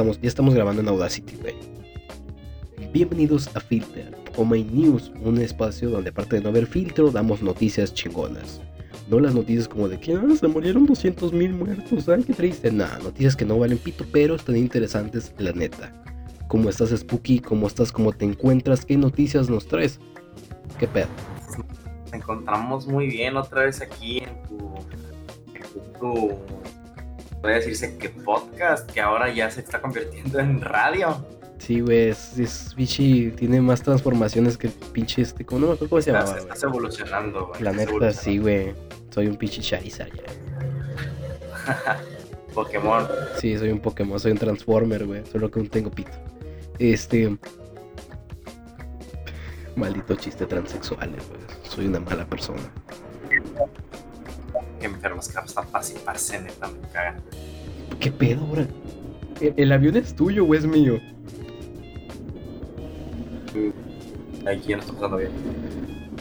Ya estamos, grabando en Audacity, güey. Bienvenidos a Filter, o My News, un espacio donde aparte de no haber filtro, damos noticias chingonas. No las noticias como de que ah, se murieron 200 mil muertos, ¿saben qué triste? Nah, noticias que no valen pito, pero están interesantes, la neta. ¿Cómo estás, Spooky? ¿Cómo estás? ¿Cómo te encuentras? ¿Qué noticias nos traes? ¿Qué pedo? Nos encontramos muy bien otra vez aquí en tu, en tu puede decirse que podcast, que ahora ya se está convirtiendo en radio. Sí, güey, es, es bichi, tiene más transformaciones que pinche este, ¿cómo no me acuerdo cómo se llama? Estás evolucionando, güey. La neta, sí, güey. Soy un pinche Charizard ya. Pokémon. Sí, soy un Pokémon, soy un Transformer, güey. Solo que no tengo pito. Este. Maldito chiste transexuales, güey. Soy una mala persona. Qué enfermos que están fácil, neta, me cagan. ¿Qué pedo, ahora? El, el avión es tuyo o es mío. Aquí no está pasando bien.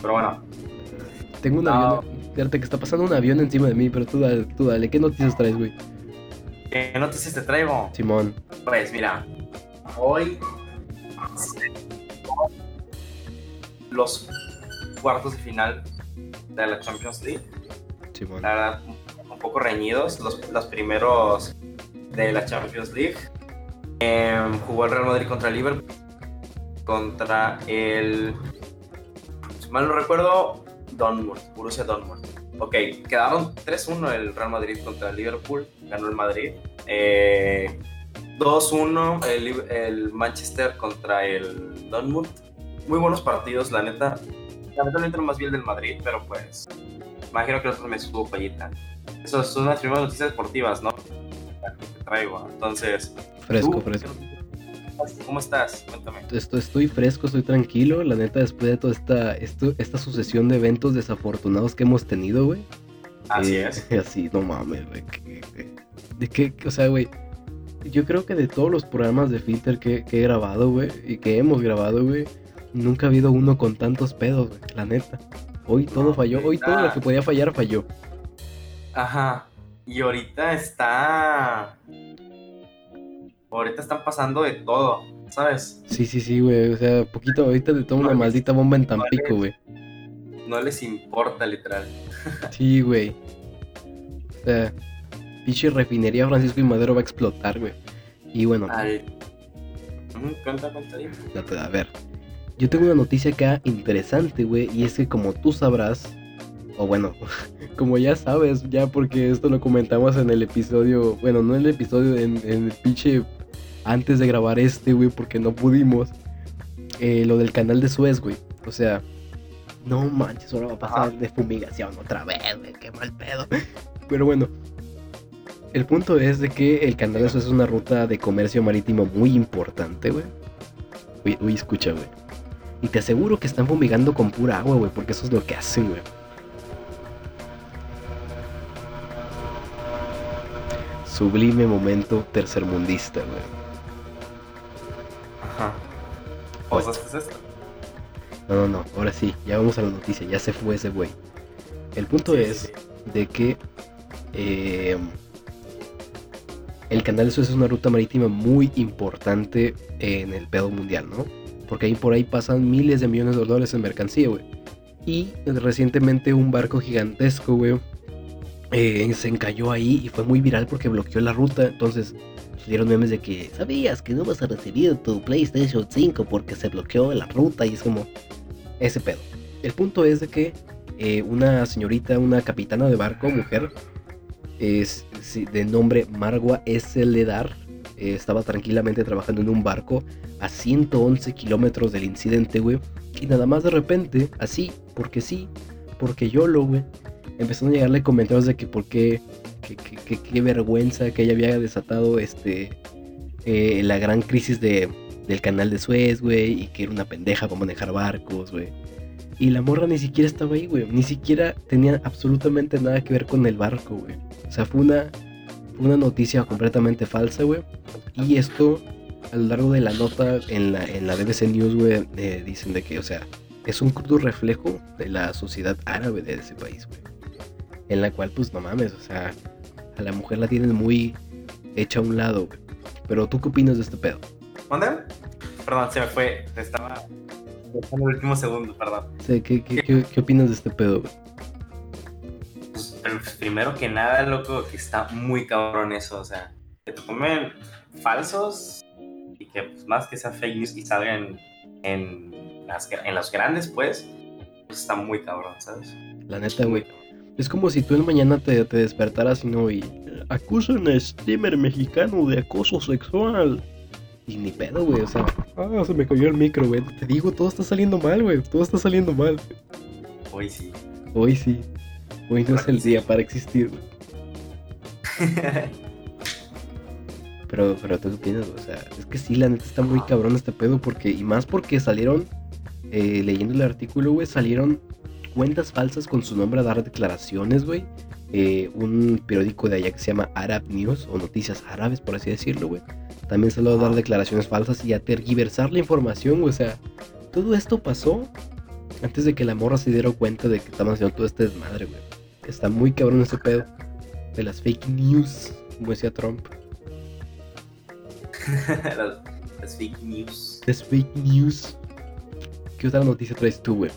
Pero bueno. Tengo un No. avión. Fíjate que está pasando un avión encima de mí, pero tú dale, tú dale. ¿Qué noticias traes, güey? ¿Qué noticias te traigo? Simón. Pues mira, hoy los cuartos de final de la Champions League. La un- poco reñidos. Los, los primeros de la Champions League. Em, jugó el Real Madrid contra el Liverpool. Contra el. Si mal no recuerdo, Dortmund. Borussia Dortmund. Ok, quedaron 3-1 el Real Madrid contra Liverpool. Ganó el Madrid. Eh, 2-1 el, el Manchester contra el Dortmund. Muy buenos partidos, la neta. Lamentablemente no más bien del Madrid, pero pues. Imagino que el otro me subo fallita. Esas son las primeras noticias deportivas, ¿no? Que traigo. Entonces. Fresco, ¿tú? fresco. ¿Cómo estás? Cuéntame. Esto, estoy fresco, estoy tranquilo. La neta, después de toda esta, esto, esta sucesión de eventos desafortunados que hemos tenido, güey. Así Eh, es. Así, no mames, güey. De qué, o sea, güey. Yo creo que de todos los programas de Filter que, que he grabado, güey, y que hemos grabado, güey, nunca ha habido uno con tantos pedos, güey, la neta. Hoy todo falló, hoy todo lo que podía fallar falló. Ajá. Y ahorita está. Ahorita están pasando de todo, ¿sabes? Sí, sí, sí, güey. O sea, poquito ahorita de toda una maldita bomba en Tampico, güey. No les importa, literal. Sí, güey. O sea, pinche refinería Francisco y Madero va a explotar, güey. Y bueno. Ujú, Cuenta, cuenta ahí. A ver, yo tengo una noticia acá interesante, güey, y es que como tú sabrás, o bueno, como ya sabes, ya porque esto lo comentamos en el episodio, bueno, no en el episodio, en, en el pinche antes de grabar este, güey, porque no pudimos, eh, lo del canal de Suez, güey. O sea, no manches, ahora va a pasar de fumigación otra vez, güey, qué mal pedo. Pero bueno, el punto es de que el canal de Suez es una ruta de comercio marítimo muy importante, güey. Uy, uy, escucha, güey. Y te aseguro que están fumigando con pura agua, güey, porque eso es lo que hacen, güey. Sublime momento tercermundista, güey. Ajá. Oye. ¿Cosas que es esto? No, no, no, ahora sí, ya vamos a la noticia, ya se fue ese güey. El punto Sí, es sí, de que eh, el canal de Suez es una ruta marítima muy importante en el pedo mundial, ¿no? Porque ahí por ahí pasan miles de millones de dólares en mercancía, güey. Y recientemente un barco gigantesco, güey, eh, se encalló ahí y fue muy viral porque bloqueó la ruta. Entonces salieron memes de que sabías que no vas a recibir tu PlayStation 5 porque se bloqueó la ruta y es como ese pedo. El punto es de que eh, una señorita, una capitana de barco, mujer, es, de nombre Margua S. Ledar, eh, estaba tranquilamente trabajando en un barco a 111 kilómetros del incidente, güey. Y nada más de repente, así, porque sí, porque yo lo, güey. Empezaron a llegarle comentarios de que por qué, qué vergüenza que ella había desatado este, eh, la gran crisis de, del canal de Suez, güey, y que era una pendeja para manejar barcos, güey. Y la morra ni siquiera estaba ahí, güey. Ni siquiera tenía absolutamente nada que ver con el barco, güey. O sea, fue una, una noticia completamente falsa, güey. Y esto, a lo largo de la nota en la, en la BBC News, güey, eh, dicen de que, o sea, es un crudo reflejo de la sociedad árabe de ese país, güey. En la cual, pues, no mames, o sea, a la mujer la tienen muy hecha a un lado, güey. Pero tú qué opinas de este pedo? ¿Dónde? Perdón, se me fue. Estaba en el último segundo, perdón. Sí, ¿qué, qué, qué, qué opinas de este pedo? güey? Pues, pero, pues, primero que nada, loco, que está muy cabrón eso. O sea, que te comen falsos y que pues, más que sea fake news y salgan en, las, en los grandes, pues, pues está muy cabrón, ¿sabes? La neta, güey. Es como si tú en mañana te, te despertaras y no, y acusan a streamer mexicano de acoso sexual. Y ni pedo, güey, o sea, ah, se me cayó el micro, güey. Te digo, todo está saliendo mal, güey, todo está saliendo mal. Hoy sí. Hoy sí. Hoy no es el día para existir, güey. Pero, pero tú qué opinas, o sea, es que sí, la neta está muy cabrón este pedo, porque, y más porque salieron, eh, leyendo el artículo, güey, salieron cuentas falsas con su nombre a dar declaraciones, güey. Eh, un periódico de allá que se llama Arab News, o Noticias Árabes, por así decirlo, güey. También salió a dar declaraciones falsas y a tergiversar la información, güey. O sea, todo esto pasó antes de que la morra se diera cuenta de que estaban haciendo todo este desmadre, güey. Está muy cabrón ese pedo. De las fake news, como decía Trump. las, las fake news. Las fake news. ¿Qué otra noticia traes tú, güey?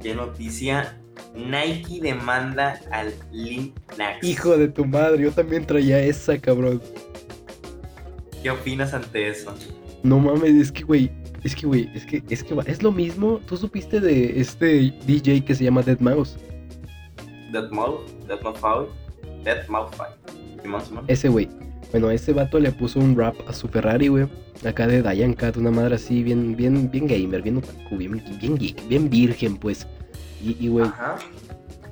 ¿Qué noticia? Nike demanda al Linux. Hijo de tu madre, yo también traía esa, cabrón. ¿Qué opinas ante eso? No mames, es que, güey, es que, güey, es que, es que es lo mismo. ¿Tú supiste de este DJ que se llama Dead Mouse? Dead Mouth, Dead Mouth Foul, Dead Mouth Foul. Simón, Simón. Ese, güey. Bueno, ese vato le puso un rap a su Ferrari, güey. Acá de Diane Cat, una madre así, bien, bien, bien gamer, bien otaku, bien, bien geek, bien virgen, pues. Y, güey,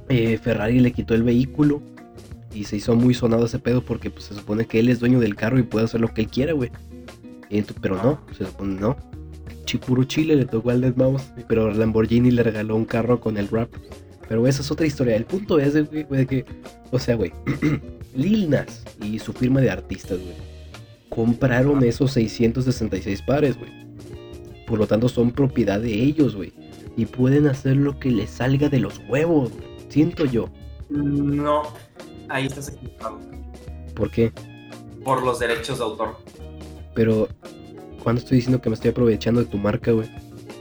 eh, Ferrari le quitó el vehículo y se hizo muy sonado ese pedo porque pues, se supone que él es dueño del carro y puede hacer lo que él quiera, güey. Pero no, se supone no. Chipuro Chile le tocó al Dead Mouse, pero Lamborghini le regaló un carro con el rap. Pero esa es otra historia. El punto es, güey, güey, de que, o sea, güey, Lil Nas y su firma de artistas, güey, compraron esos 666 pares, güey. Por lo tanto, son propiedad de ellos, güey. Y pueden hacer lo que les salga de los huevos, güey. Siento yo. No, ahí estás equivocado. ¿Por qué? Por los derechos de autor. Pero, cuando estoy diciendo que me estoy aprovechando de tu marca, güey?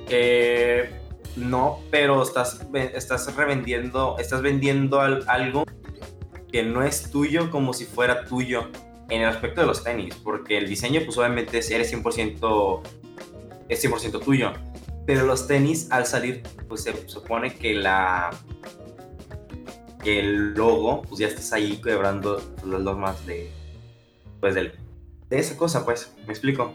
Eh, no, pero estás, estás revendiendo, estás vendiendo al- algo que no es tuyo como si fuera tuyo en el aspecto de los tenis, porque el diseño pues obviamente es, eres 100%, es 100% tuyo, pero los tenis al salir pues se supone que la que el logo pues ya estás ahí quebrando pues, las normas de pues del, de esa cosa pues, me explico.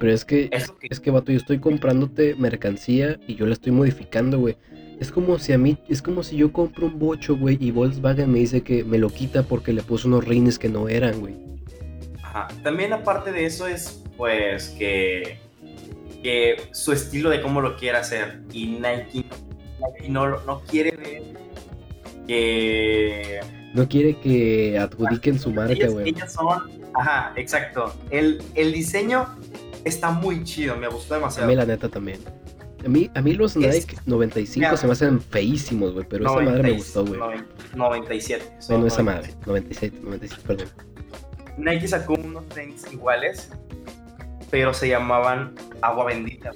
Pero es que, Eso que es que, vato, yo estoy comprándote mercancía y yo la estoy modificando, güey. Es como si a mí, es como si yo compro un bocho, güey, y Volkswagen me dice que me lo quita porque le puso unos rines que no eran, güey. Ajá. También aparte de eso es pues que, que su estilo de cómo lo quiere hacer y Nike, Nike no, no quiere ver que No quiere que adjudiquen su marca, güey. ellas son, ajá, exacto. El, el diseño está muy chido, me gustó A demasiado. mí la neta también. A mí, a mí los Es- Nike 95 Mira. se me hacen feísimos, güey, pero esa madre me 90 gustó, güey. noven- 97. son Bueno, esa 97. madre, 97, 97, perdón. Nike sacó unos tenis iguales, pero se llamaban Agua Bendita.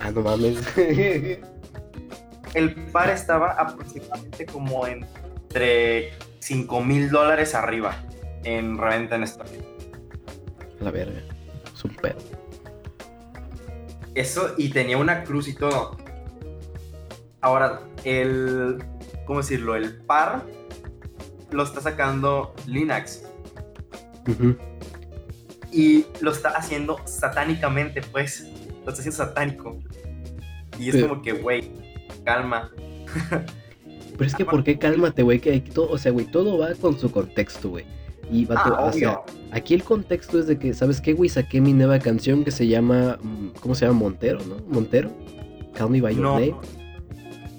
Ah, no mames. El par estaba aproximadamente como entre 5 mil dólares arriba en reventa en Estados la verga. Es un pedo. Eso, y tenía una cruz y todo. Ahora, el. ¿Cómo decirlo? El par lo está sacando Linux. Y lo está haciendo satánicamente, pues. Lo está haciendo satánico. Y es Pero- como que, güey, calma. Pero es que, ¿por qué cálmate, güey? Que hay todo, o sea, güey, todo va con su contexto, güey. Y va Ah, o sea, aquí el contexto es de que, ¿sabes qué, güey? Saqué mi nueva canción que se llama, mm, ¿cómo se llama? Montero, ¿no? Montero. Call Me By Your No. Name.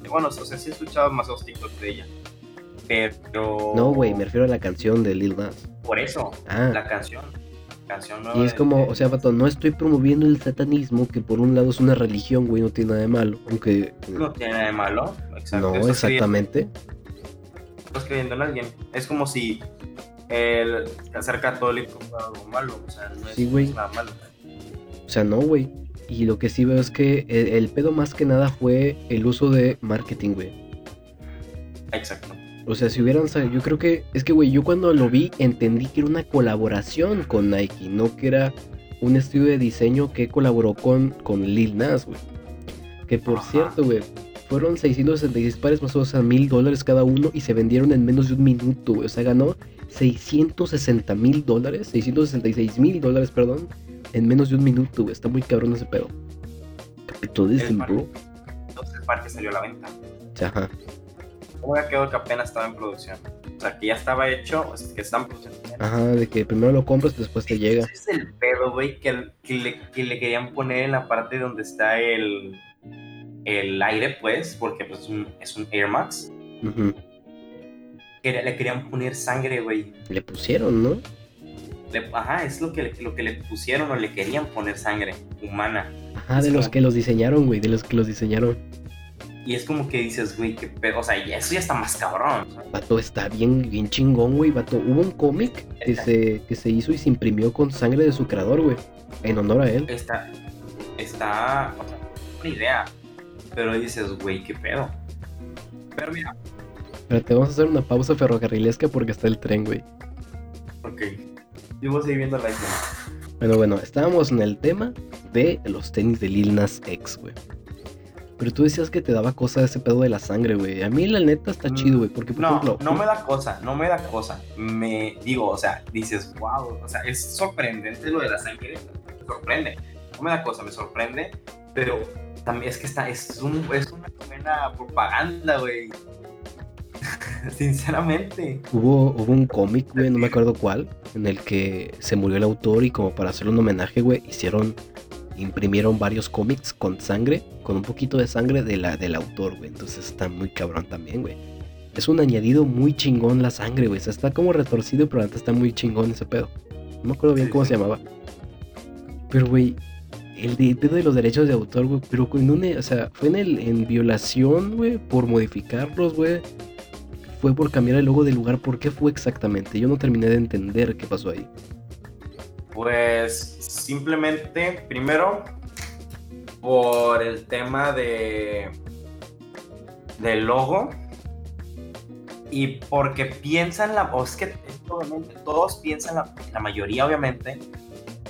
Bueno, o sea, sí he escuchado demasiados TikToks de ella. Pero. No, güey, me refiero a la canción de Lil Nas. Por eso, Ah, la canción. Canción nueva y es como, de- o sea, vato, no estoy promoviendo el satanismo, que por un lado es una religión, güey, no tiene nada de malo, aunque... No tiene nada de malo. Exacto. No, exactamente. Estás creyendo en alguien. Es como si el ser católico fue algo malo, o sea, no es, Sí, nada malo. O sea, no, güey. Y lo que sí veo es que el, el pedo más que nada fue el uso de marketing, güey. Exacto. O sea, si hubieran yo creo que es que, güey, yo cuando lo vi entendí que era una colaboración con Nike, no que era un estudio de diseño que colaboró con, con Lil Nas, güey. Que por Ajá. cierto, güey, fueron 666 pares más o menos a mil dólares cada uno y se vendieron en menos de un minuto, güey. O sea, ganó 660 mil dólares, 666 mil dólares, perdón, en menos de un minuto, güey. Está muy cabrón ese pedo. Capitalismo, El bro. Entonces el parque salió a la venta. Ajá. ¿Cómo ya quedó que apenas estaba en producción? O sea, que ya estaba hecho, o sea, que está en producción. Ajá, de que primero lo compras, después te llega. Ese es el pedo, güey, que, que le, que le querían poner en la parte donde está el, el aire, pues, porque pues, es, un, es un Air Max. Que le querían poner sangre, güey. Le pusieron, ¿no? Le- ajá, es lo que, le- lo que le pusieron o le querían poner sangre humana. Ajá, Es de los que los diseñaron, güey, de los que los diseñaron. Y es como que dices, güey, qué pedo. O sea, eso ya está más cabrón. Vato está bien, bien chingón, güey. Vato, hubo un cómic que se, que se hizo y se imprimió con sangre de su creador, güey. En honor a él. Está, está, o sea, una idea. Pero dices, güey, qué pedo. Pero mira, Pero te vamos a hacer una pausa ferrocarrilesca porque está el tren, güey. ok. Yo voy a seguir viendo la isla. Bueno, bueno, estábamos en el tema de los tenis de Lil Nas X, güey. Pero tú decías que te daba cosa ese pedo de la sangre, güey. A mí la neta está Mm, chido, güey. Porque, por No, ejemplo, no me da cosa, no me da cosa. Me digo, o sea, dices, wow, o sea, es sorprendente lo de la sangre, me sorprende. No me da cosa, me sorprende, pero también es que está, es, un, es una buena propaganda, güey. Sinceramente. Hubo, hubo un cómic, güey, no me acuerdo cuál, en el que se murió el autor y como para hacerle un homenaje, güey, hicieron, imprimieron varios cómics con sangre, con un poquito de sangre de la, del autor, güey. Entonces está muy cabrón también, güey. Es un añadido muy chingón la sangre, güey. O sea, está como retorcido, pero antes está muy chingón ese pedo. No me acuerdo bien Sí, cómo sí. se llamaba. Pero, güey, el de, pedo de los derechos de autor, güey, pero en un, o sea, fue en el, en violación, güey, por modificarlos, güey fue por cambiar el logo del lugar. ¿Por qué fue exactamente? Yo no terminé de entender qué pasó ahí. Pues simplemente, primero, por el tema de del logo y porque piensan la, o es que todos piensan la, la mayoría obviamente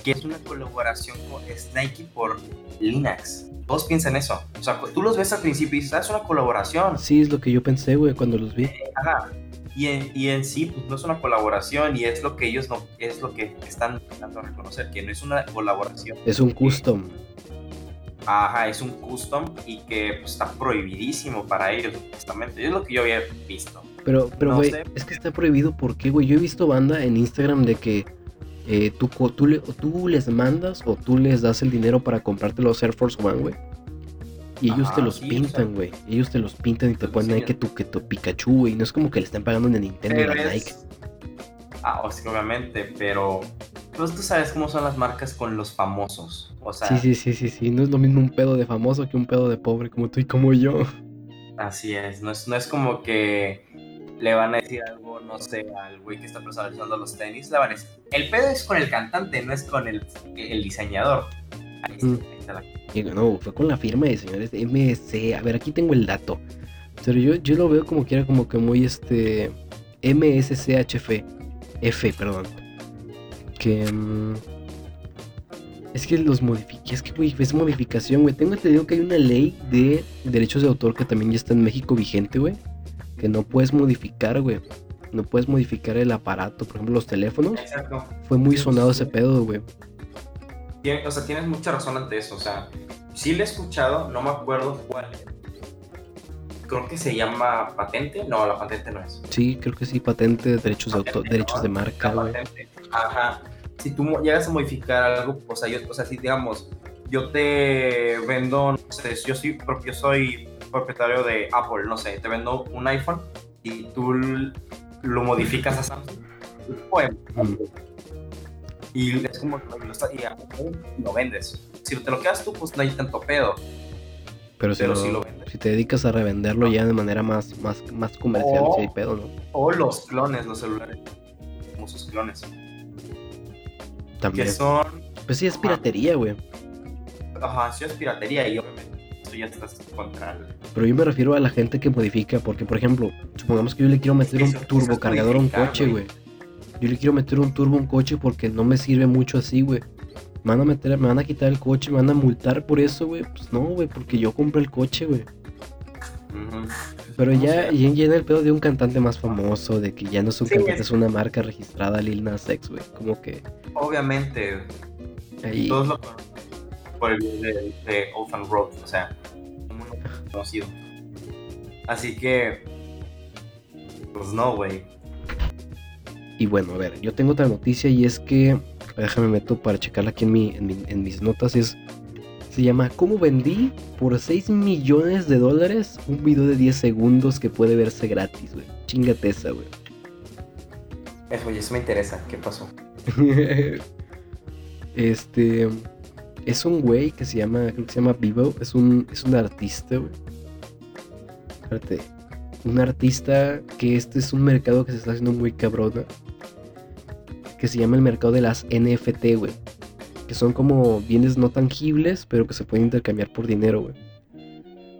que es una colaboración con es Nike por Linux. Todos piensan eso. O sea, tú los ves al principio y dices, ah, es una colaboración. Sí, es lo que yo pensé, güey, cuando los vi. Ajá. Y en, y en sí, pues no es una colaboración y es lo que ellos no, es lo que están tratando de reconocer, que no es una colaboración. Es un custom. Ajá, es un custom y que pues, está prohibidísimo para ellos, supuestamente. Es lo que yo había visto. Pero, pero, No güey, sé. es que está prohibido porque, güey, yo he visto banda en Instagram de que eh, tú, tú, le- o tú les mandas o tú les das el dinero para comprarte los Air Force One, güey. Y ellos Ajá, te los sí, o pintan, sea, güey. Ellos te los pintan y te ponen ahí que tu, que tu Pikachu, güey. No es como que le estén pagando de Nintendo Pero a Nike. Ah, o sea, obviamente, pero pues tú sabes cómo son las marcas con los famosos. O sea, Sí, sí, sí, sí, sí. No es lo mismo un pedo de famoso que un pedo de pobre como tú y como yo. así es. No es, no es como que le van a decir algo, no sé, al güey que está personalizando los tenis. Le van a decir, el pedo es con el cantante, no es con el, el diseñador. Ahí está, Mm. ahí está la no, fue con la firma de señores de MSC. A ver, aquí tengo el dato. Pero yo, yo lo veo como que era como que muy este. MSCHF. F, perdón. Que. mm, es que los modifiqué. Es que, güey, es modificación, güey. Tengo entendido que hay una ley de derechos de autor que también ya está en México vigente, güey. Que no puedes modificar, güey. No puedes modificar el aparato. Por ejemplo, los teléfonos. Exacto. Fue muy sonado ese pedo, güey. O sea, tienes mucha razón ante eso. O sea, sí lo he escuchado, no me acuerdo cuál. Creo que se llama patente. No, la patente no es. Sí, creo que sí, patente de derechos de autor, derechos ¿no? de marca, güey. patente. Ajá. Si tú llegas a modificar algo, o sea, yo, o sea, si digamos, yo te vendo, no sé, yo soy, yo soy propietario de Apple, no sé, te vendo un iPhone y tú lo modificas a Samsung, pues, Mm. y es como y lo vendes. Si te lo quedas tú, pues no hay tanto pedo. Pero, si, Pero lo- sí lo vende. si te dedicas a revenderlo ya de manera más, más, más comercial, O- sí hay pedo, ¿no? O los clones, los celulares. como sus clones. También. Que son. Pues sí, es piratería, güey. Ajá, sí es piratería y obviamente eso ya estás contra el. Pero yo me refiero a la gente que modifica, porque por ejemplo, supongamos que yo le quiero meter Eso- un eso es turbocargador a un coche, güey. Yo le quiero meter un turbo a un coche porque no me sirve mucho así, güey. Me van a meter, me van a quitar el coche, me van a multar por eso, güey. Pues no, güey, porque yo compré el coche, güey. Pero ya, ya llena el pedo de un cantante más famoso, de que ya no es un Sí, cantante, es- una marca registrada Lil Nas X, güey. Como que Obviamente, ahí. todos lo conocen por el video de, de Old Road, o sea, como uno conocido. Así que, pues no, güey. Y bueno, a ver, yo tengo otra noticia y es que, déjame meto para checarla aquí en, mi, en, mi- en mis notas, es, se llama ¿Cómo vendí por 6 millones de dólares un video de 10 segundos que puede verse gratis, güey? Chingate esa, güey. Eso, eso me interesa. ¿Qué pasó? este, es un güey que se llama, creo que se llama Vivo, es un, es un artista, güey. Espérate, un artista que este es un mercado que se está haciendo muy cabrona. Que se llama el mercado de las NFT, güey. Que son como bienes no tangibles, pero que se pueden intercambiar por dinero, güey.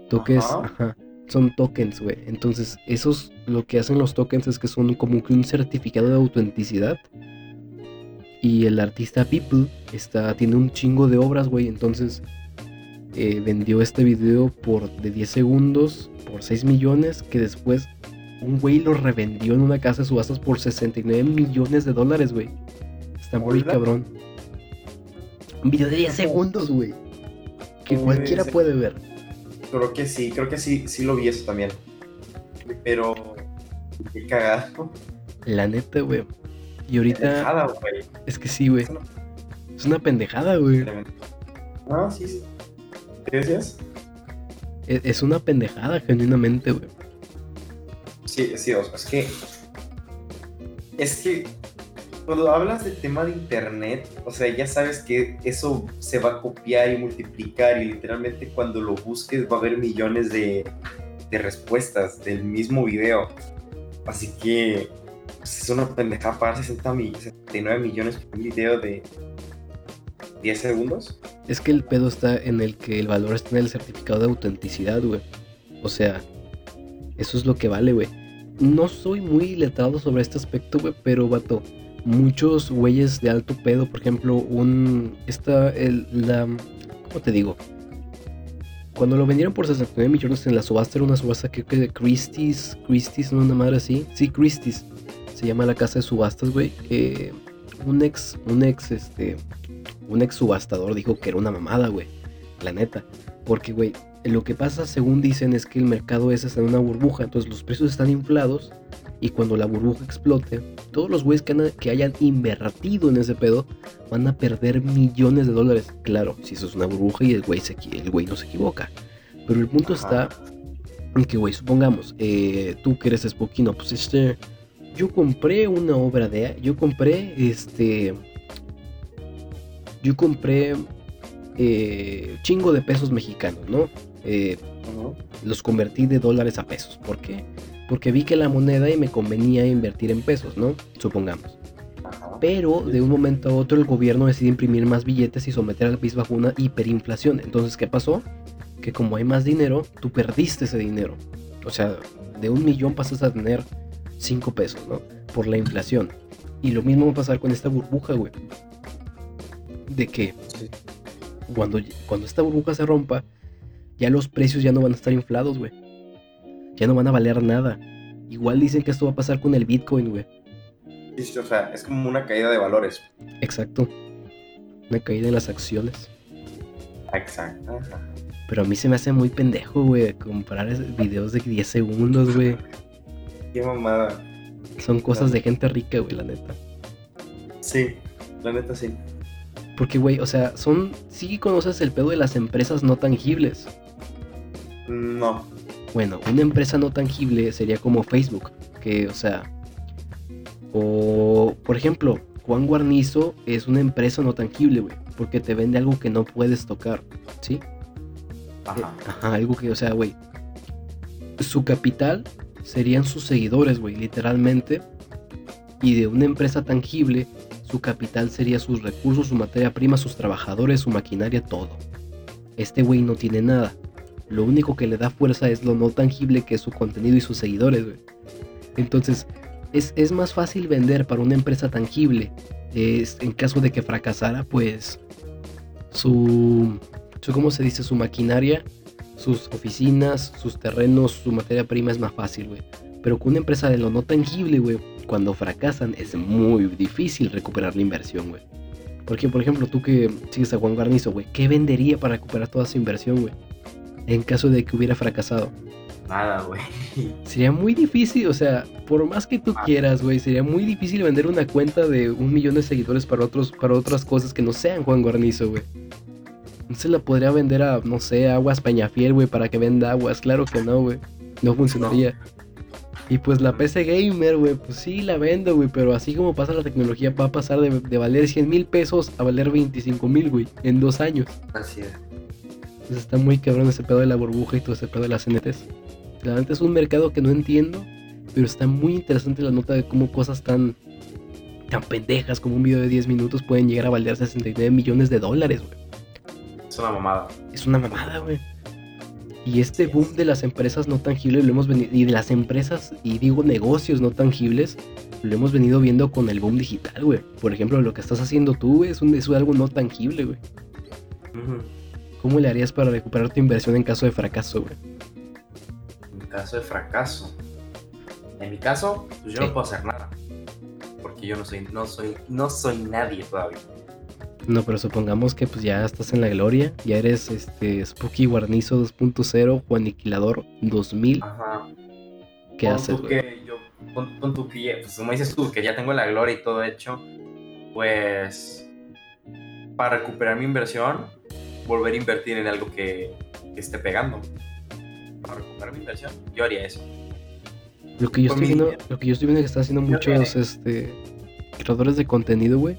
Toques, Ajá. ajá. Son tokens, güey. Entonces, esos, lo que hacen los tokens es que son como que un certificado de autenticidad. Y el artista People está, tiene un chingo de obras, güey. Entonces, eh, vendió este video por de 10 segundos por 6 millones. Que después un güey lo revendió en una casa de subastas por 69 millones de dólares, güey. Está muy Hola. cabrón. Un video de 10 segundos, güey. Que Uy, cualquiera puede ver. Creo que sí, creo que sí, sí lo vi eso también. Pero, qué cagado. La neta, güey. Y ahorita Pendejada, güey. es que sí, güey. Es una Es una pendejada, güey. tremenda- Ah, sí, sí. ¿Qué decías? Es, es una pendejada, genuinamente, güey. Sí, sí, o sea, es que. Es que. Cuando hablas del tema de internet, o sea, ya sabes que eso se va a copiar y multiplicar, y literalmente cuando lo busques va a haber millones de, de respuestas del mismo video. Así que. Es una pendejada pagar 60 mi- 69 millones por un video de 10 segundos. Es que el pedo está en el que el valor está en el certificado de autenticidad, güey. O sea, eso es lo que vale, güey. No soy muy letrado sobre este aspecto, güey, pero vato, muchos güeyes de alto pedo, por ejemplo, un. Esta, el, la. ¿Cómo te digo? Cuando lo vendieron por 69 millones en la subasta, era una subasta creo que de Christie's, Christie's, no una madre así. Sí, Christie's. Se llama la casa de subastas, güey. Eh, un ex, un ex, este, un ex subastador dijo que era una mamada, güey. La neta. Porque, güey, lo que pasa, según dicen, es que el mercado ese está en una burbuja. Entonces los precios están inflados. Y cuando la burbuja explote, todos los güeyes que, que hayan invertido en ese pedo van a perder millones de dólares. Claro, si eso es una burbuja y el güey, se, el güey no se equivoca. Pero el punto Ajá. está en que, güey, supongamos, eh, tú que eres espoquino, pues este. Yo compré una obra de. Yo compré este. Yo compré. eh, chingo de pesos mexicanos, ¿no? Eh, los convertí de dólares a pesos. ¿Por qué? Porque vi que la moneda y me convenía invertir en pesos, ¿no? Supongamos. Pero de un momento a otro el gobierno decide imprimir más billetes y someter al país bajo una hiperinflación. Entonces, ¿qué pasó? Que como hay más dinero, tú perdiste ese dinero. O sea, de un millón pasas a tener 5 pesos, ¿no? Por la inflación. Y lo mismo va a pasar con esta burbuja, güey. De que Sí. cuando, cuando esta burbuja se rompa, ya los precios ya no van a estar inflados, güey. Ya no van a valer nada. Igual dicen que esto va a pasar con el Bitcoin, güey. Sí, o sea, es como una caída de valores. Exacto. Una caída en las acciones. Exacto. Pero a mí se me hace muy pendejo, güey, comparar videos de 10 segundos, güey. Qué mamada. Son cosas de gente rica, güey, la neta. Sí, la neta sí. Porque, güey, o sea, son... Sí conoces el pedo de las empresas no tangibles. No. Bueno, una empresa no tangible sería como Facebook, que, o sea... O, por ejemplo, Juan Guarnizo es una empresa no tangible, güey, porque te vende algo que no puedes tocar, ¿sí? Ajá. Ajá, algo que, o sea, güey. Su capital serían sus seguidores, güey, literalmente. Y de una empresa tangible, su capital sería sus recursos, su materia prima, sus trabajadores, su maquinaria, todo. Este güey no tiene nada. Lo único que le da fuerza es lo no tangible que es su contenido y sus seguidores, güey. Entonces, es, es más fácil vender para una empresa tangible. Es, en caso de que fracasara, pues su, su, ¿cómo se dice? Su maquinaria, sus oficinas, sus terrenos, su materia prima es más fácil, güey. Pero con una empresa de lo no tangible, güey, cuando fracasan es muy difícil recuperar la inversión, güey. Porque, por ejemplo, tú que sigues a Juan Garnizo, güey, ¿qué vendería para recuperar toda su inversión, güey? En caso de que hubiera fracasado. Nada, güey. Sería muy difícil, o sea, por más que tú quieras, güey, sería muy difícil vender una cuenta de un millón de seguidores para otros, para otras cosas que no sean Juan Guarnizo, güey. Se la podría vender a, no sé, Aguas Peñafiel, güey, para que venda aguas. Claro que no, güey. No funcionaría. Y pues la PC Gamer, güey, pues sí la vendo, güey, pero así como pasa la tecnología, va a pasar de, de valer 100 mil pesos a valer 25 mil, güey, en dos años. Así es. Entonces está muy cabrón ese pedo de la burbuja y todo ese pedo de las. La neta es un mercado que no entiendo, pero está muy interesante la nota de cómo cosas tan, tan pendejas como un video de 10 minutos pueden llegar a valer 69 millones de dólares, güey. Es una mamada. Es una mamada, güey. Y este boom de las empresas no tangibles lo hemos venido, y de las empresas, y digo negocios no tangibles, lo hemos venido viendo con el boom digital, güey. Por ejemplo, lo que estás haciendo tú, güey, es, un, es algo no tangible, güey. ¿Cómo le harías para recuperar tu inversión en caso de fracaso, güey? En caso de fracaso. En mi caso, pues yo Sí. no puedo hacer nada. Porque yo no soy, no soy, no soy nadie todavía. No, pero supongamos que pues ya estás en la gloria, ya eres este Spooky Guarnizo 2.0 o Aniquilador 2000, Ajá. ¿qué Pon haces, que yo, pon, pon tú que, pues como dices tú, que ya tengo la gloria y todo hecho, pues para recuperar mi inversión, volver a invertir en algo que, que esté pegando. Para recuperar mi inversión, yo haría eso. Lo que yo estoy viendo, dinero. lo que yo estoy viendo que están haciendo Yo muchos este creadores de contenido, güey,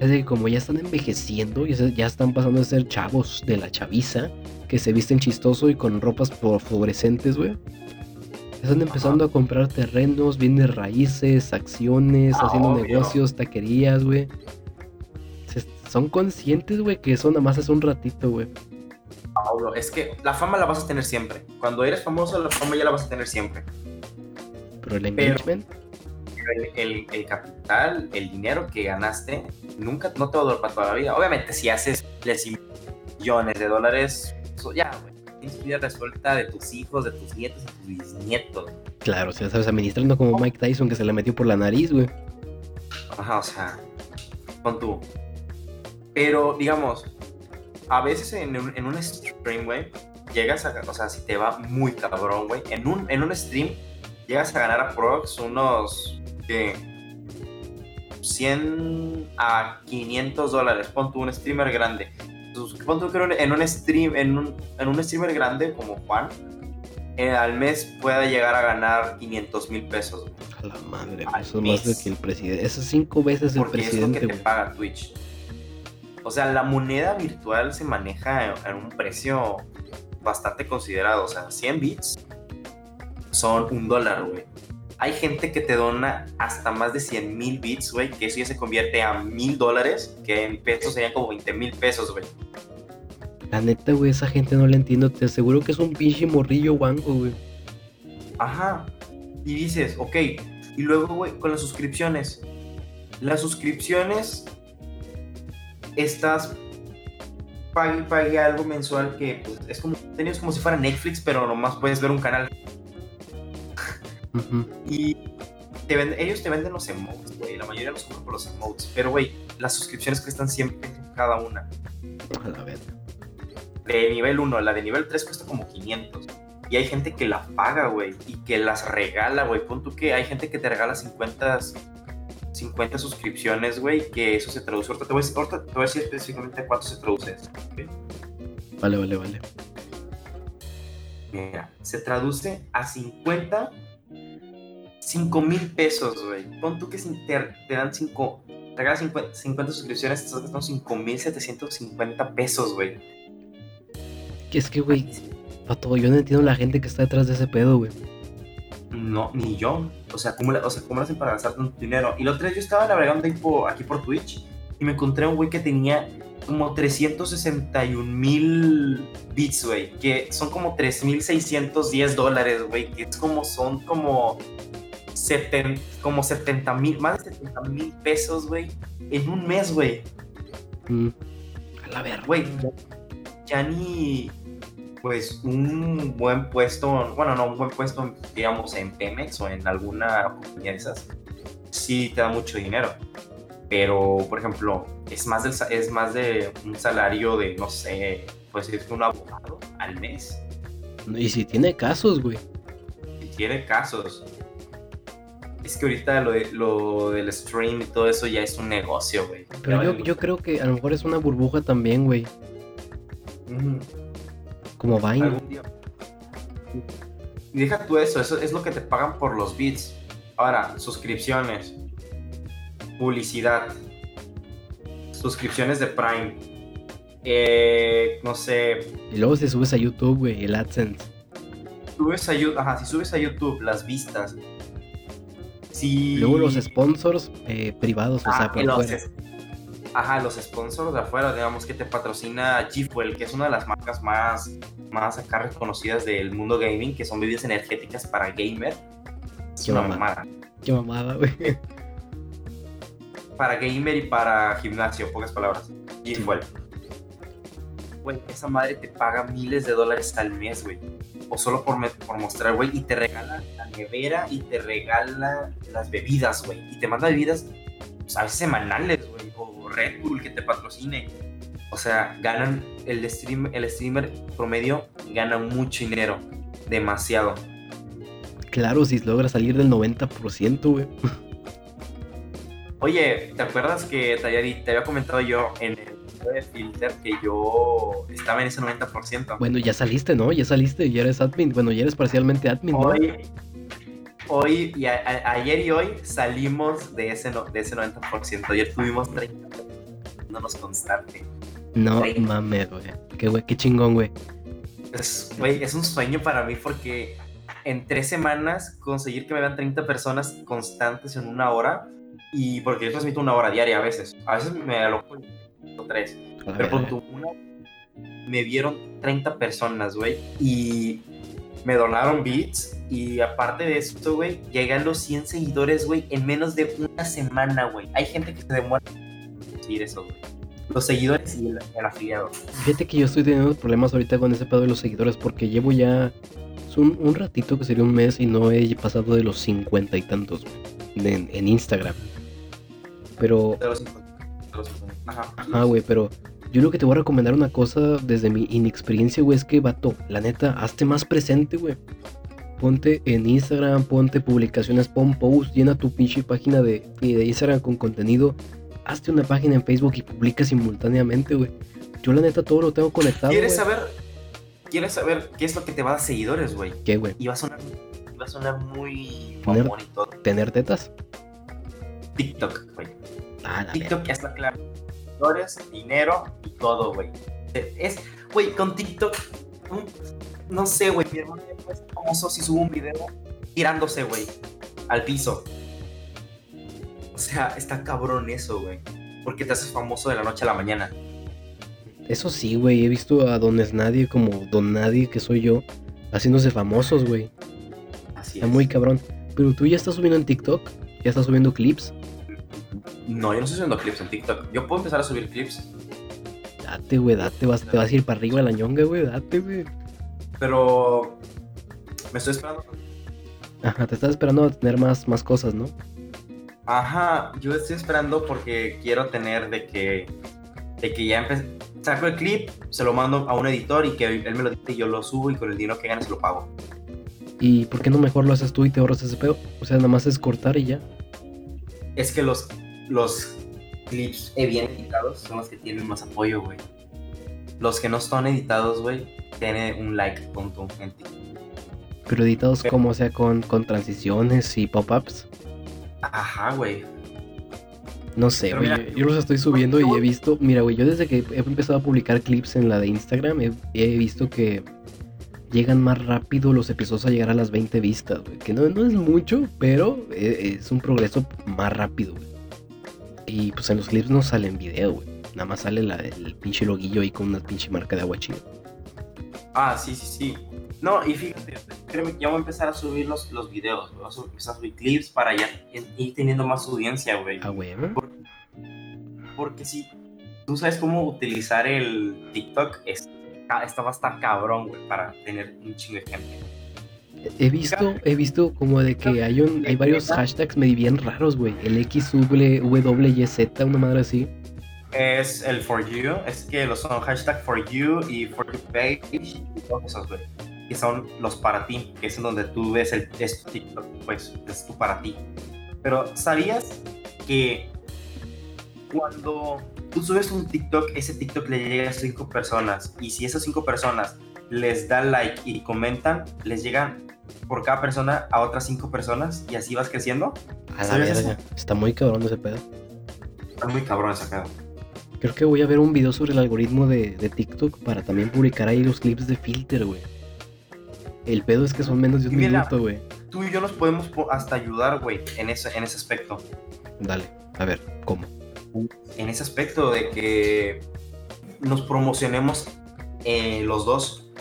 es de que como ya están envejeciendo y ya están pasando de ser chavos de la chaviza, que se visten chistoso y con ropas fluo- fluorescentes, güey. Están empezando a comprar terrenos, bienes raíces, acciones, Ah, haciendo obvio. negocios, taquerías, güey. Son conscientes, güey, que eso nada más es un ratito, güey. Pablo, es que la fama la vas a tener siempre. Cuando eres famoso, la fama ya la vas a tener siempre. Pero el Pero- engagement, El, el- el capital, el dinero que ganaste, nunca no te va a durar para toda la vida. Obviamente, si haces millones de dólares, eso ya, güey. Tienes vida resuelta de tus hijos, de tus nietos, de tus bisnietos. claro, si ya sabes, administrando como Mike Tyson que se le metió por la nariz, güey. Ajá, o sea, con tú. Pero, digamos, a veces en un, en un stream, güey, llegas a, o sea, si te va muy cabrón, güey, en un, en un stream llegas a ganar a prox unos, ¿qué? 100 a 500 dólares, pon tú un streamer grande. Pon tú que en un stream, en un, en un streamer grande como Juan, eh, al mes pueda llegar a ganar 500 mil pesos. A la madre, Al eso es más de mes. que el presidente. Eso es cinco veces el porque es lo presidente, que te paga Twitch. O sea, la moneda virtual se maneja en, en un precio bastante considerado. O sea, 100 bits son un dólar, güey. Hay gente que te dona hasta más de 100 mil bits, güey, que eso ya se convierte a mil dólares, que en pesos serían como 20 mil pesos, güey. La neta, güey, esa gente no la entiendo. Te aseguro que es un pinche morrillo guango, güey. Ajá. Y dices, ok. Y luego, güey, con las suscripciones. Las suscripciones, estás pague pague algo mensual que pues, es como, tenías como si fuera Netflix, pero nomás puedes ver un canal. Y te venden- ellos te venden los emotes, güey. La mayoría los compran por los emotes. Pero, güey, las suscripciones cuestan siempre cada una. A la verga. De nivel 1, la de nivel 3 cuesta como 500. Y hay gente que la paga, güey. Y que las regala, güey. Pon tú que hay gente que te regala 50, 50 suscripciones, güey. Que eso se traduce. Ahorita te voy a decir, ahorita te voy a decir específicamente cuánto se traduce eso. Vale, vale, vale. Mira, se traduce a 50, 5 mil pesos, güey. Pon tú que te, te dan 5, te regalas 50, 50 suscripciones, te estás gastando 5 mil 750 pesos, güey. Que es que, güey, pato, yo no entiendo la gente que está detrás de ese pedo, güey. No, ni yo. O sea, ¿cómo, o sea, ¿cómo lo hacen para gastar tanto dinero? Y la otra vez yo estaba navegando ahí por- aquí por Twitch y me encontré un güey que tenía como 361 mil bits, güey. Que son como 3.610 dólares, güey. Que es como, son como, seten, como 70 mil, más de 70 mil pesos, güey. En un mes, güey. Mm. A la verga. Güey, ya, ni pues un buen puesto, bueno, no un buen puesto, digamos, en Pemex o en alguna compañía de esas, sí te da mucho dinero. Pero, por ejemplo, es más, del, es más de un salario de, no sé, pues es un abogado al mes, Y si tiene casos, güey. si quiere casos. Es que ahorita lo, de- lo del stream y todo eso ya es un negocio, güey. Pero yo, vale yo creo que a lo mejor es una burbuja también, güey. Como Vine. Y deja tú eso, eso es lo que te pagan por los bits. Ahora, suscripciones, publicidad, suscripciones de Prime, eh, no sé, Y luego si subes a YouTube, güey, el AdSense. subes a YouTube, ajá, si subes a YouTube las vistas, Luego los sponsors eh, privados, o Ah, sea, por los fuera. Ajá, los sponsors de afuera, digamos que te patrocina G Fuel, que es una de las marcas más, más acá reconocidas del mundo gaming, que son bebidas energéticas para gamer. Es Qué una mamada. mamada. Qué mamada, güey. Para gamer y para gimnasio, pocas palabras. G Fuel. Güey, esa madre te paga miles de dólares al mes, güey. O solo por, me- por mostrar, güey, y te regala la nevera y te regala las bebidas, güey. Y te manda bebidas, pues, a veces semanales, güey. O Red Bull que te patrocine. O sea, ganan, el, stream, el streamer promedio gana mucho dinero. Demasiado. Claro, si logras salir del 90%, güey. Oye, ¿te acuerdas que te había, te había comentado yo en el de Filter que yo estaba en ese 90%? Bueno, ya saliste, ¿no? Ya saliste, ya eres admin. Bueno, ya eres parcialmente admin, ¿no? Hoy, hoy y a- a- ayer y hoy salimos de ese, de ese 90%. Ayer tuvimos 30 no nos constante. No mames, güey. Qué güey, qué chingón, güey. Es, güey, es un sueño para mí porque en tres semanas conseguir que me vean 30 personas constantes en una hora y porque yo transmito una hora diaria a veces. A veces me aloco tres. Pero tú, una, me vieron 30 personas, güey, y me donaron bits. Y aparte de esto, güey, llegué a los 100 seguidores, güey, en menos de una semana, güey. Hay gente que se demora en conseguir eso, güey. Los seguidores y el, el afiliado. Fíjate que yo estoy teniendo problemas ahorita con ese pedo de los seguidores porque llevo ya un, un ratito que sería un mes y no he pasado de los 50 y tantos güey, en, en Instagram. Pero, De los 50. De los 50. Ajá. ajá, güey, pero yo lo que te voy a recomendar una cosa desde mi inexperiencia, güey, es que, vato, la neta, hazte más presente, güey. Ponte en Instagram, ponte publicaciones, pon post, llena tu pinche página de, de Instagram con contenido. Hazte una página en Facebook y publica simultáneamente, güey. Yo la neta todo lo tengo conectado. ¿Quieres saber? ¿Quieres saber qué es lo que te va a dar seguidores, güey? ¿Qué, güey? Y va a sonar, va a sonar muy Tener- todo. ¿Tener tetas? TikTok, güey. Ah, TikTok ya está claro. Seguidores, dinero y todo, güey. Es, güey, con TikTok, un- no sé, güey, mi hermano ya fue famoso si subo un video tirándose, güey, al piso. O sea, está cabrón eso, güey. Porque te haces famoso de la noche a la mañana. Eso sí, güey. He visto a Dones Nadie como Don Nadie, que soy yo, haciéndose famosos, güey. Así Está es. muy cabrón. Pero tú ya estás subiendo en TikTok, ya estás subiendo clips. No, yo no estoy subiendo clips en TikTok. Yo puedo empezar a subir clips, Date, güey, date, vas, te vas a ir para arriba de la ñonga, güey, date, güey. pero me estoy esperando. Ajá, te estás esperando a tener más, más cosas, ¿no? Ajá, yo estoy esperando porque quiero tener de que, de que ya empecé. Saco el clip, se lo mando a un editor y que él me lo dicte y yo lo subo y con el dinero que gane se lo pago. ¿Y por qué no mejor lo haces tú y te ahorras ese pedo? O sea, nada más es cortar y ya. Es que los, los clips eh, bien editados son los que tienen más apoyo, güey. Los que no están editados, güey, tienen un like tonto en. Pero editados como, o sea, con, con transiciones y pop-ups. Ajá, güey. No sé, güey. Yo, yo los estoy subiendo y he visto. Mira, güey, yo desde que he empezado a publicar clips en la de Instagram, he, he visto que llegan más rápido los episodios a llegar a las 20 vistas, güey. Que no, no es mucho, pero e- es un progreso más rápido, güey. Y pues en los clips no sale en video, güey. Nada más sale la- el pinche loguillo ahí con una pinche marca de agua china. Ah, sí, sí, sí. No, y fíjate, créeme que ya voy a empezar a subir los, los videos, güey. Voy a empezar a subir clips para ya ir teniendo más audiencia, güey. Ah, güey. Porque si tú sabes cómo utilizar el TikTok, es, va a estar cabrón, güey, para tener un chingo de gente. He visto, he visto como de que hay un, hay varios hashtags medio bien raros, güey. El XWYZ, una madre así. Es el for you, es que los son hashtag for you y for you page y güey. Que son los para ti, que es donde tú ves el es TikTok, pues es tu para ti. Pero ¿sabías que cuando tú subes un TikTok, ese TikTok le llega a cinco personas y si esas cinco personas les dan like y comentan, les llegan por cada persona a otras cinco personas y así vas creciendo? A la verga. Está muy cabrón ese pedo. Está muy cabrón ese pedo. Creo que voy a ver un video sobre el algoritmo de, de TikTok para también publicar ahí los clips de filter, güey. El pedo es que son menos de un Mira. minuto, güey. Tú y yo nos podemos po- hasta ayudar, güey, en ese, en ese aspecto. Dale, a ver, ¿cómo? en ese aspecto de que nos promocionemos eh, los dos.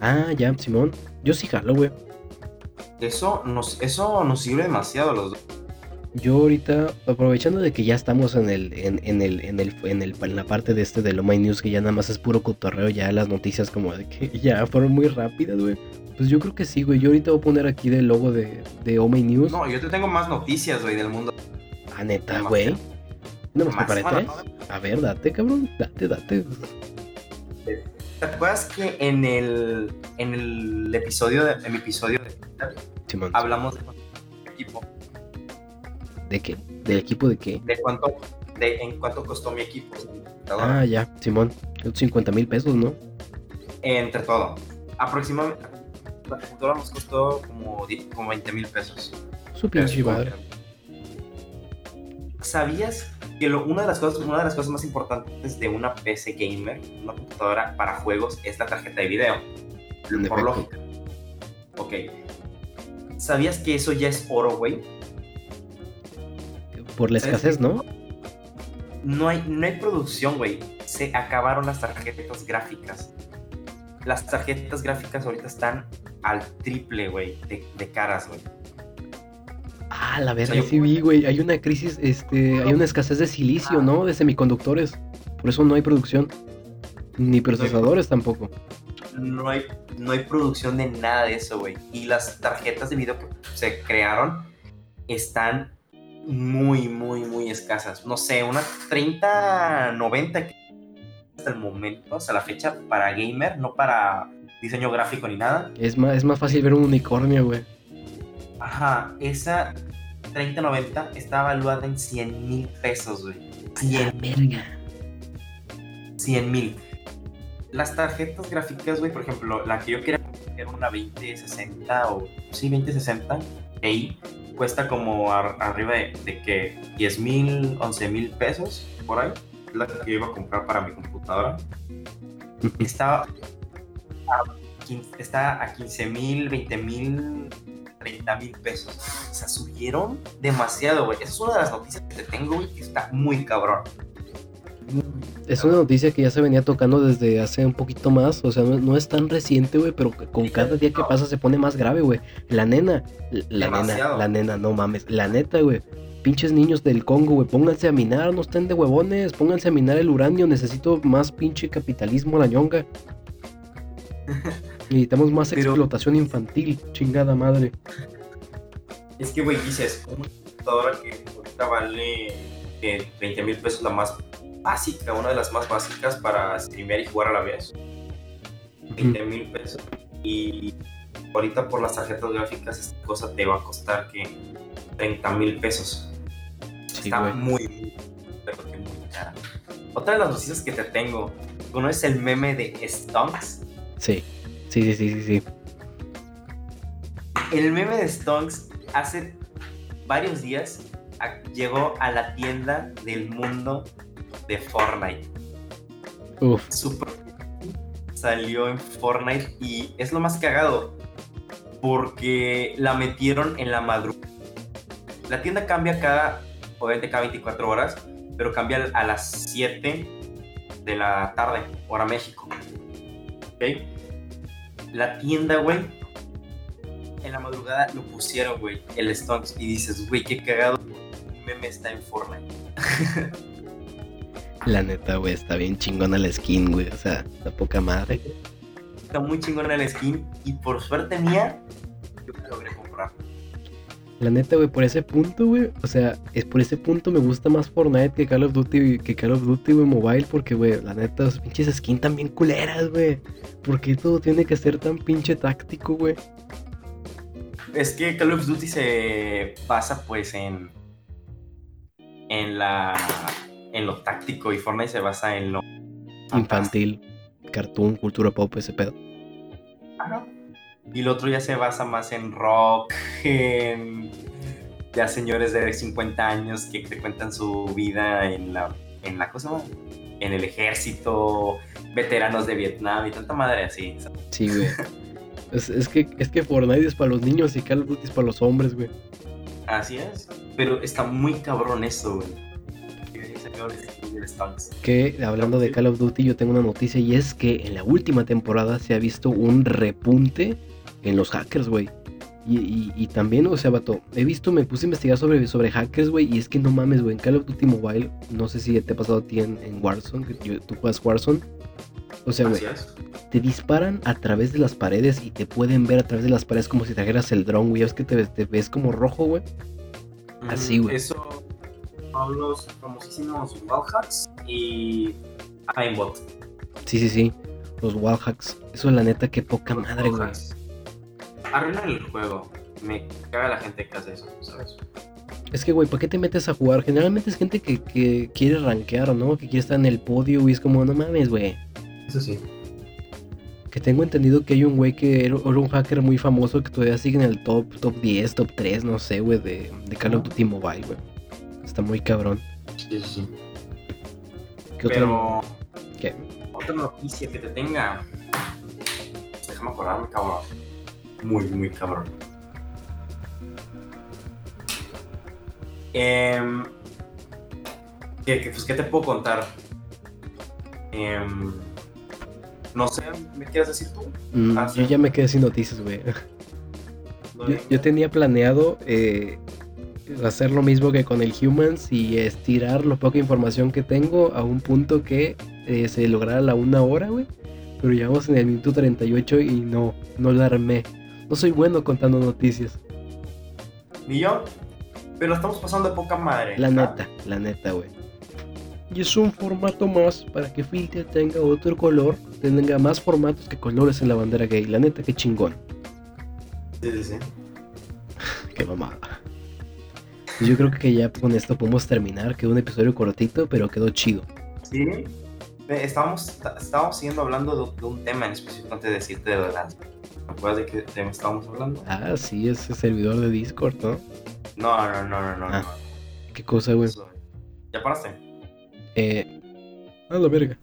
Ah, ya, Simón. Yo sí jalo, güey. Eso nos, eso nos sirve demasiado a los dos. Yo ahorita, aprovechando de que ya estamos en el, en, en el, en el, en el, en la parte de este de lo My News, que ya nada más es puro cotorreo, ya las noticias como de que ya fueron muy rápidas, güey. Pues yo creo que sí, güey. Yo ahorita voy a poner aquí del logo de, de Oh My News. No, yo te tengo más noticias, güey, del mundo. Ah, neta, güey. No me preparé tres. A ver, date, cabrón. Date, date. ¿Te acuerdas que en el, en el episodio, de, en mi episodio de Simón. hablamos de equipo, ¿De qué? ¿Del equipo de qué? de cuánto, de en cuánto costó mi equipo, Ah, ya, Simón. 50 mil pesos, ¿no? entre todo. Aproximadamente, la computadora nos costó como, 10 como 20 mil pesos. Su pinche madre. ¿Sabías que lo- una, de las cosas, una de las cosas más importantes de una PC gamer, una computadora para juegos, es la tarjeta de video? Por lógica. Ok. ¿Sabías que eso ya es oro, güey? Por la ¿Sabes escasez? ¿no? No hay, no hay producción, güey. Se acabaron las tarjetas gráficas. Las tarjetas gráficas ahorita están al triple, güey, de, de caras, güey. Ah, la verga, yo- sí vi, güey. Hay una crisis, este, hay una escasez de silicio, ¿no? De semiconductores. Por eso no hay producción. Ni procesadores tampoco. no hay, no hay producción de nada de eso, güey. Y las tarjetas de video que se crearon están muy, muy, muy escasas. No sé, unas 30, 90 que hasta el momento, hasta la fecha, para gamer, no para diseño gráfico ni nada. Es más, es más fácil ver un unicornio, güey. Ajá, esa 3090 está evaluada en 100 mil pesos, güey. 100 verga. 100 mil. Las tarjetas gráficas, güey, por ejemplo, la que yo quería era una 2060 o sí, 2060 Ti, cuesta como ar- arriba de, de que 10 mil, 11 mil pesos por ahí. Es la que yo iba a comprar para mi computadora. Está a, está a 15 mil, 20 mil, 30 mil pesos. O sea, subieron demasiado, güey. Esa es una de las noticias que te tengo, güey, que está muy cabrón. Es una noticia que ya se venía tocando desde hace un poquito más. O sea, no, no es tan reciente, güey, pero con cada día que pasa se pone más grave, güey. La nena, la nena, la nena, no mames. La neta, güey. Pinches niños del Congo, güey. Pónganse a minar, no estén de huevones. Pónganse a minar el uranio. Necesito más pinche capitalismo a la ñonga. Necesitamos más Pero- explotación infantil, chingada madre. Es que, güey, dices, una computadora que ahorita vale eh, 20 mil pesos, la más básica, una de las más básicas para streamear y jugar a la vez. 20 mil pesos. Y ahorita por las tarjetas gráficas, esta cosa te va a costar que 30 mil pesos. Sí, Está güey. muy, pero que muy cara. Otra de las noticias que te tengo, ¿conoces el meme de Stonks? Sí, sí, sí, sí, sí, sí. El meme de Stonks hace varios días a- llegó a la tienda del mundo de Fortnite. Uf, Su, pro- salió en Fortnite y es lo más cagado porque la metieron en la madrugada. La tienda cambia cada, obviamente cada 24 horas, pero cambia a las 7 de la tarde, hora México. ¿Ok? La tienda, güey, en la madrugada lo pusieron, güey, el Stonks y dices, güey, qué cagado, el meme está en Fortnite. La neta, güey, está bien chingona la skin, güey. O sea, la poca madre. Está muy chingona la skin y por suerte mía, yo logré. La neta, güey, por ese punto, güey. O sea, es por ese punto me gusta más Fortnite que Call of Duty, que Call of Duty, güey, mobile. Porque, güey, la neta, los pinches skins también culeras, güey. ¿Por qué todo tiene que ser tan pinche táctico, güey? Es que Call of Duty se basa, pues, en. En la. En lo táctico y Fortnite se basa en lo. Infantil, cartoon, cultura pop, ese pedo. Ajá. Y el otro ya se basa más en rock, en ya señores de 50 años que te cuentan su vida en la, en la cosa, en el ejército, veteranos de Vietnam y tanta madre así. Sí, güey. es, es, que, es que Fortnite es para los niños y Call of Duty es para los hombres, güey. Así es. Pero está muy cabrón eso, güey. Que hablando de Call of Duty, yo tengo una noticia y es que en la última temporada se ha visto un repunte en los hackers, güey. Y, también, o sea, vato, he visto, me puse a investigar sobre, sobre hackers, güey, y es que no mames, güey, en Call of Duty Mobile, no sé si te ha pasado a ti en, Warzone, que tú juegas Warzone. O sea, güey, te disparan a través de las paredes y te pueden ver a través de las paredes como si trajeras el drone, güey. Es que te, te ves como rojo, güey. Así, güey. Eso son los famosísimos wallhacks y aimbot. Sí, sí, sí. Los wallhacks. Eso es la neta, que poca madre, güey arruinan el juego. Me caga la gente que hace eso, ¿sabes? Es que, güey, ¿para qué te metes a jugar? Generalmente es gente que, que quiere rankear, ¿no? Que quiere estar en el podio y es como, no mames, güey. Eso sí. Que tengo entendido que hay un güey que era, un hacker muy famoso que todavía sigue en el top, top 10, top 3, no sé, güey, de, de Call of Duty Mobile, güey. Está muy cabrón. Sí, sí. ¿Qué Pero... otra? ¿Qué? Otra noticia que te tenga. Déjame acordarme, cabrón muy, muy cabrón. Eh, ¿qué, pues, ¿qué, te puedo contar? Eh, no sé, ¿me quieres decir tú? Mm, ah, yo ya me quedé sin noticias, güey. yo, tenía planeado eh, hacer lo mismo que con el Humans y estirar la poca información que tengo a un punto que eh, se lograra la una hora, güey. Pero llegamos en el minuto 38 y no, no la armé. No soy bueno contando noticias. Ni yo. Pero estamos pasando de poca madre. La neta, la neta, güey. Y es un formato más para que Filter tenga otro color, tenga más formatos que colores en la bandera gay. La neta, qué chingón. Sí, sí, sí. qué mamada. Yo creo que ya con esto podemos terminar. Quedó un episodio cortito, pero quedó chido. Sí. Estábamos, estábamos siguiendo hablando de, un tema en específico antes de decirte de verdad. ¿Te acuerdas de qué tema estábamos hablando? Ah, sí, ese servidor de Discord, ¿no? No, no, no, no, no. Ah, ¿Qué cosa, güey? ¿Ya paraste? Eh. A la verga.